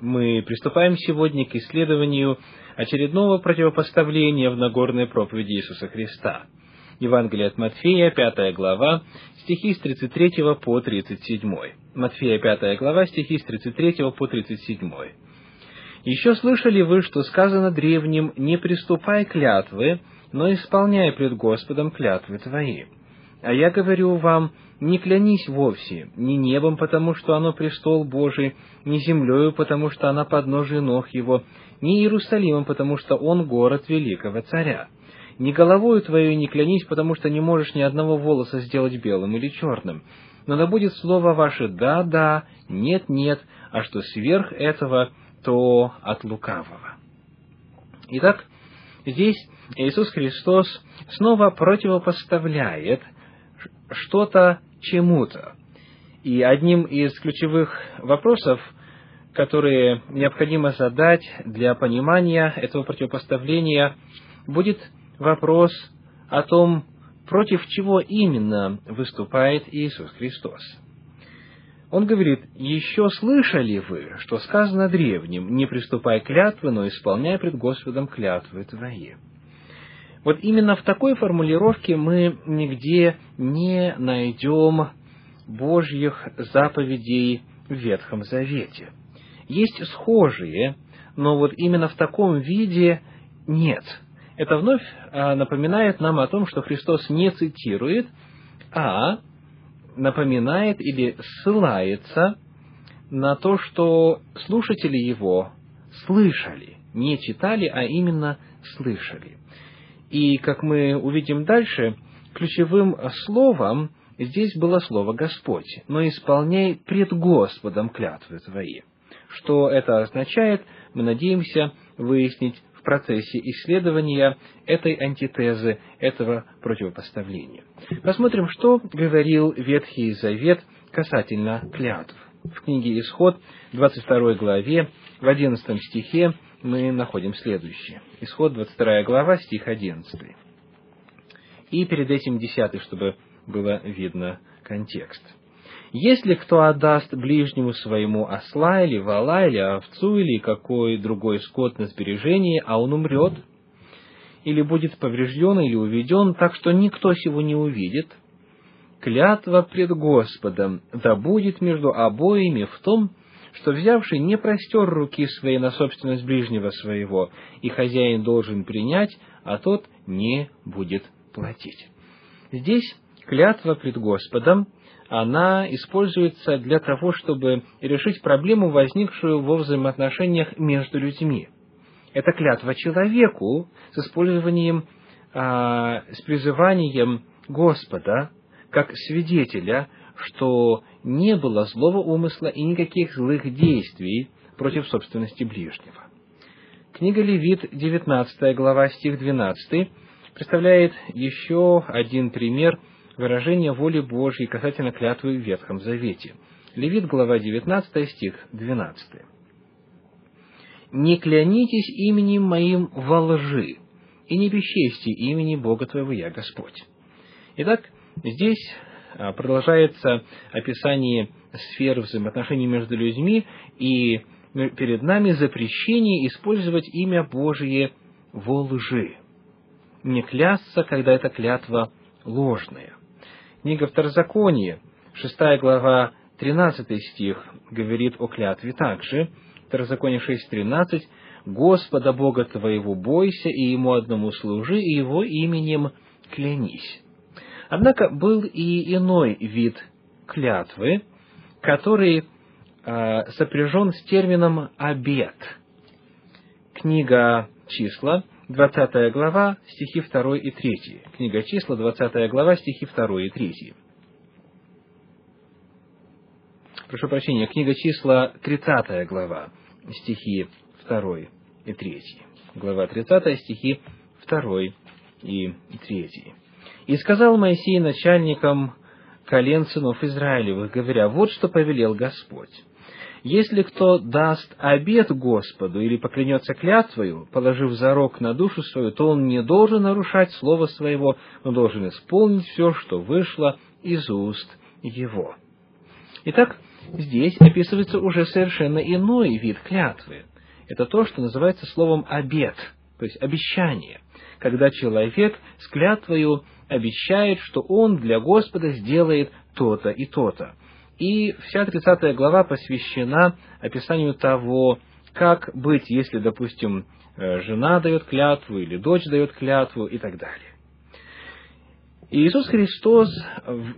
Мы приступаем сегодня к исследованию очередного противопоставления в Нагорной проповеди Иисуса Христа. Евангелие от Матфея, 5 глава, стихи с 33 по 37. Матфея, 5 глава, стихи с 33 по 37. «Еще слышали вы, что сказано древним, не приступай клятвы, но исполняй пред Господом клятвы твои. А я говорю вам, не клянись вовсе, ни небом, потому что оно престол Божий, ни землею, потому что она подножие ног его, ни Иерусалимом, потому что он город великого царя. Ни головою твоей не клянись, потому что не можешь ни одного волоса сделать белым или черным. Но да будет слово ваше «да, да», «нет, нет», а что сверх этого, то от лукавого. Итак, здесь Иисус Христос снова противопоставляет что-то чему-то. И одним из ключевых вопросов, которые необходимо задать для понимания этого противопоставления, будет вопрос о том, против чего именно выступает Иисус Христос. Он говорит, «Еще слышали вы, что сказано древним, не приступай клятвы, но исполняй пред Господом клятвы твои». Вот именно в такой формулировке мы нигде не найдем Божьих заповедей в Ветхом Завете. Есть схожие, но вот именно в таком виде нет. Это вновь а, напоминает нам о том, что Христос не цитирует, а напоминает или ссылается на то, что слушатели его слышали, не читали, а именно слышали. И, как мы увидим дальше, ключевым словом здесь было слово «Господь», но исполняй пред Господом клятвы твои. Что это означает, мы надеемся выяснить в процессе исследования этой антитезы, этого противопоставления. Посмотрим, что говорил Ветхий Завет касательно клятв. В книге Исход, 22 главе, в 11 стихе мы находим следующее. Исход 22 глава, стих 11. И перед этим 10, чтобы было видно контекст. Если кто отдаст ближнему своему осла или вала, или овцу, или какой другой скот на сбережение, а он умрет, или будет поврежден или уведен, так что никто сего не увидит, клятва пред Господом да будет между обоими в том, что взявший не простер руки своей на собственность ближнего своего, и хозяин должен принять, а тот не будет платить. Здесь клятва пред Господом, она используется для того, чтобы решить проблему, возникшую во взаимоотношениях между людьми. Это клятва человеку с использованием, а, с призыванием Господа как свидетеля, что не было злого умысла и никаких злых действий против собственности ближнего. Книга Левит, 19 глава, стих 12, представляет еще один пример выражения воли Божьей касательно клятвы в Ветхом Завете. Левит, глава 19, стих 12. «Не клянитесь именем моим во лжи, и не бесчестие имени Бога твоего я Господь». Итак, здесь продолжается описание сфер взаимоотношений между людьми, и перед нами запрещение использовать имя Божие во лжи. Не клясться, когда эта клятва ложная. Книга Второзакония, 6 глава, 13 стих, говорит о клятве также. Второзаконие 6.13 «Господа Бога твоего бойся, и Ему одному служи, и Его именем клянись». Однако был и иной вид клятвы, который э, сопряжен с термином «обет». Книга «Числа», 20 глава, стихи 2 и 3. Книга «Числа», 20 глава, стихи 2 и 3. Прошу прощения, книга «Числа», 30 глава, стихи 2 и 3. Глава 30, стихи 2 и 3. И сказал Моисей начальникам колен сынов Израилевых, говоря, вот что повелел Господь. Если кто даст обет Господу или поклянется клятвою, положив зарок на душу свою, то он не должен нарушать слово своего, но должен исполнить все, что вышло из уст его. Итак, здесь описывается уже совершенно иной вид клятвы. Это то, что называется словом «обет», то есть обещание, когда человек с клятвою обещает, что он для Господа сделает то-то и то-то. И вся 30 глава посвящена описанию того, как быть, если, допустим, э, жена дает клятву или дочь дает клятву и так далее. И Иисус Христос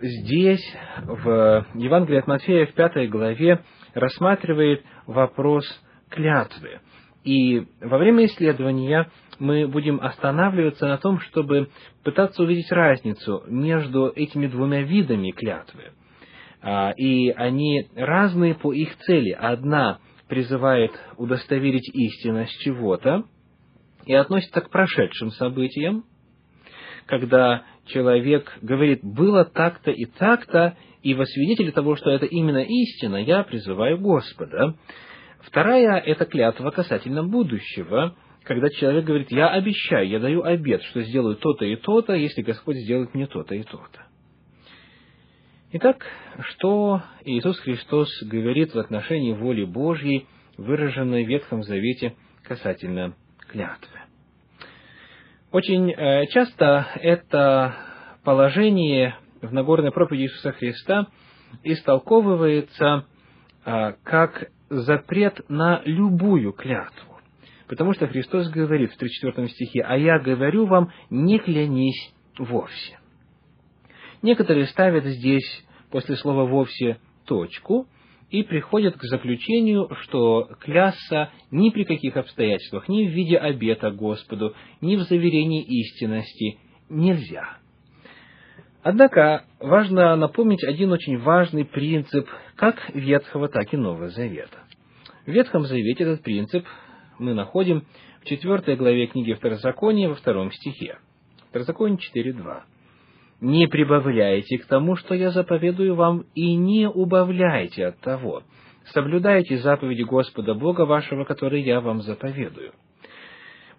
здесь, в Евангелии от Матфея, в пятой главе, рассматривает вопрос клятвы. И во время исследования мы будем останавливаться на том, чтобы пытаться увидеть разницу между этими двумя видами клятвы. А, и они разные по их цели. Одна призывает удостоверить истинность чего-то и относится к прошедшим событиям, когда человек говорит, было так-то и так-то, и во свидетели того, что это именно истина, я призываю Господа. Вторая – это клятва касательно будущего, когда человек говорит, я обещаю, я даю обет, что сделаю то-то и то-то, если Господь сделает мне то-то и то-то. Итак, что Иисус Христос говорит в отношении воли Божьей, выраженной в Ветхом Завете касательно клятвы? Очень э, часто это положение в Нагорной проповеди Иисуса Христа истолковывается а, как запрет на любую клятву. Потому что Христос говорит в 34 стихе, «А я говорю вам, не клянись вовсе». Некоторые ставят здесь после слова «вовсе» точку и приходят к заключению, что клясться ни при каких обстоятельствах, ни в виде обета Господу, ни в заверении истинности нельзя. Однако важно напомнить один очень важный принцип как Ветхого, так и Нового Завета. В Ветхом Завете этот принцип мы находим в четвертой главе книги Второзакония во втором стихе. Второзаконие 4.2. «Не прибавляйте к тому, что я заповедую вам, и не убавляйте от того. Соблюдайте заповеди Господа Бога вашего, которые я вам заповедую».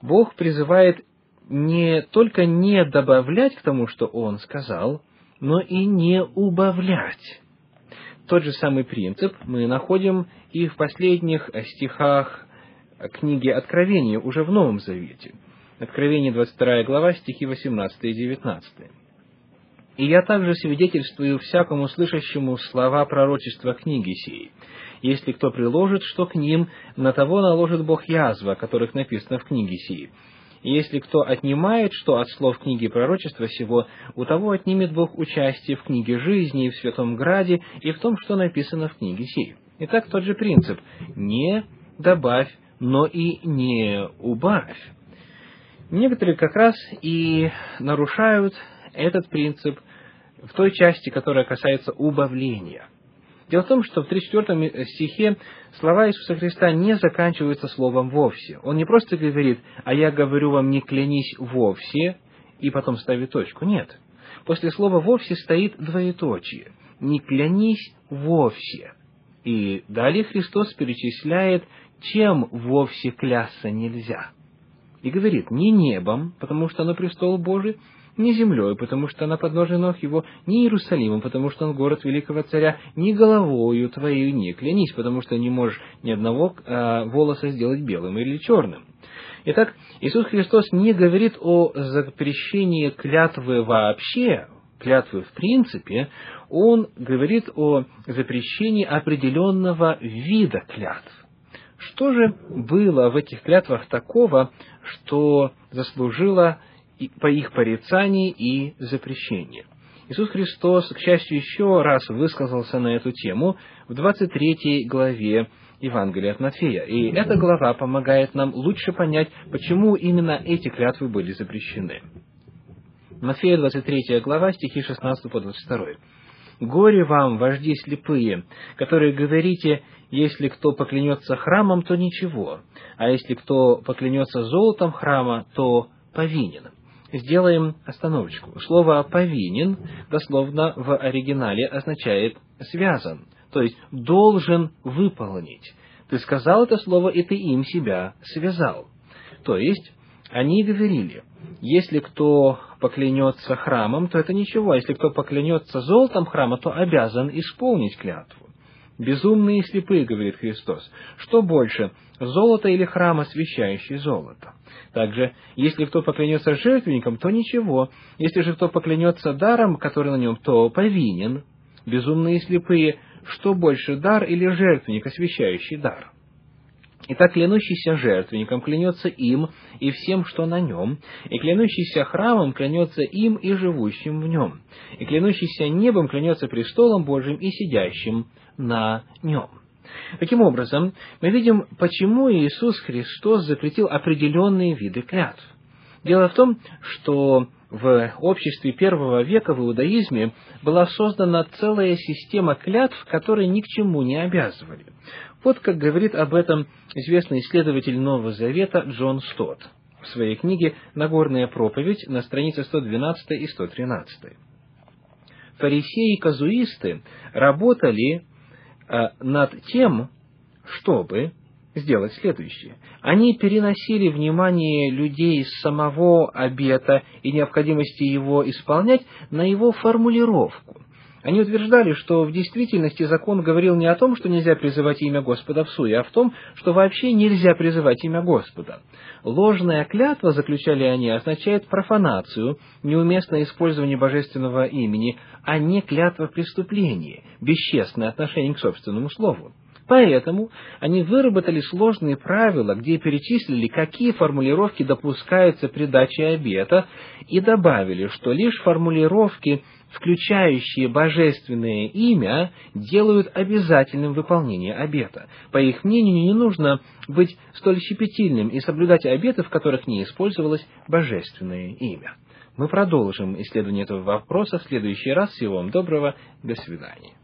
Бог призывает не только не добавлять к тому, что Он сказал, но и не убавлять. Тот же самый принцип мы находим и в последних стихах книги Откровения, уже в Новом Завете. Откровение 22 глава, стихи 18 и 19. «И я также свидетельствую всякому слышащему слова пророчества книги сей. Если кто приложит что к ним, на того наложит Бог язва, о которых написано в книге сей. Если кто отнимает что от слов книги пророчества сего, у того отнимет Бог участие в книге жизни и в Святом Граде и в том, что написано в книге сей. Итак, тот же принцип. Не добавь, но и не убавь. Некоторые как раз и нарушают этот принцип в той части, которая касается убавления. Дело в том, что в 34 стихе слова Иисуса Христа не заканчиваются словом «вовсе». Он не просто говорит «а я говорю вам, не клянись вовсе», и потом ставит точку. Нет. После слова «вовсе» стоит двоеточие. «Не клянись вовсе». И далее Христос перечисляет, чем вовсе клясться нельзя. И говорит, не небом, потому что оно престол Божий, ни землей, потому что она подножие ног его, ни Иерусалимом, потому что он город великого царя, ни головою твоей не клянись, потому что не можешь ни одного э, волоса сделать белым или черным. Итак, Иисус Христос не говорит о запрещении клятвы вообще, клятвы в принципе, он говорит о запрещении определенного вида клятв. Что же было в этих клятвах такого, что заслужило по их порицании и запрещении. Иисус Христос, к счастью, еще раз высказался на эту тему в 23 главе Евангелия от Матфея. И эта глава помогает нам лучше понять, почему именно эти клятвы были запрещены. Матфея 23 глава, стихи 16 по 22. «Горе вам, вожди слепые, которые говорите, если кто поклянется храмом, то ничего, а если кто поклянется золотом храма, то повинен сделаем остановочку. Слово «повинен» дословно в оригинале означает «связан», то есть «должен выполнить». Ты сказал это слово, и ты им себя связал. То есть, они говорили, если кто поклянется храмом, то это ничего, а если кто поклянется золотом храма, то обязан исполнить клятву. Безумные и слепые, говорит Христос. Что больше, золото или храм, освящающий золото? Также, если кто поклянется жертвенником, то ничего. Если же кто поклянется даром, который на нем, то повинен. Безумные и слепые, что больше, дар или жертвенник, освящающий дар? Итак, клянущийся жертвенником клянется им и всем, что на нем, и клянущийся храмом клянется им и живущим в нем, и клянущийся небом клянется престолом Божьим и сидящим на нем. Таким образом, мы видим, почему Иисус Христос запретил определенные виды клятв. Дело в том, что в обществе первого века в иудаизме была создана целая система клятв, которые ни к чему не обязывали. Вот как говорит об этом известный исследователь Нового Завета Джон Стот в своей книге «Нагорная проповедь» на странице 112 и 113. Фарисеи и казуисты работали над тем, чтобы сделать следующее. Они переносили внимание людей с самого обета и необходимости его исполнять на его формулировку. Они утверждали, что в действительности закон говорил не о том, что нельзя призывать имя Господа в суе, а в том, что вообще нельзя призывать имя Господа. Ложная клятва, заключали они, означает профанацию, неуместное использование божественного имени, а не клятва преступления, бесчестное отношение к собственному слову. Поэтому они выработали сложные правила, где перечислили, какие формулировки допускаются при даче обета, и добавили, что лишь формулировки, включающие божественное имя, делают обязательным выполнение обета. По их мнению, не нужно быть столь щепетильным и соблюдать обеты, в которых не использовалось божественное имя. Мы продолжим исследование этого вопроса в следующий раз. Всего вам доброго. До свидания.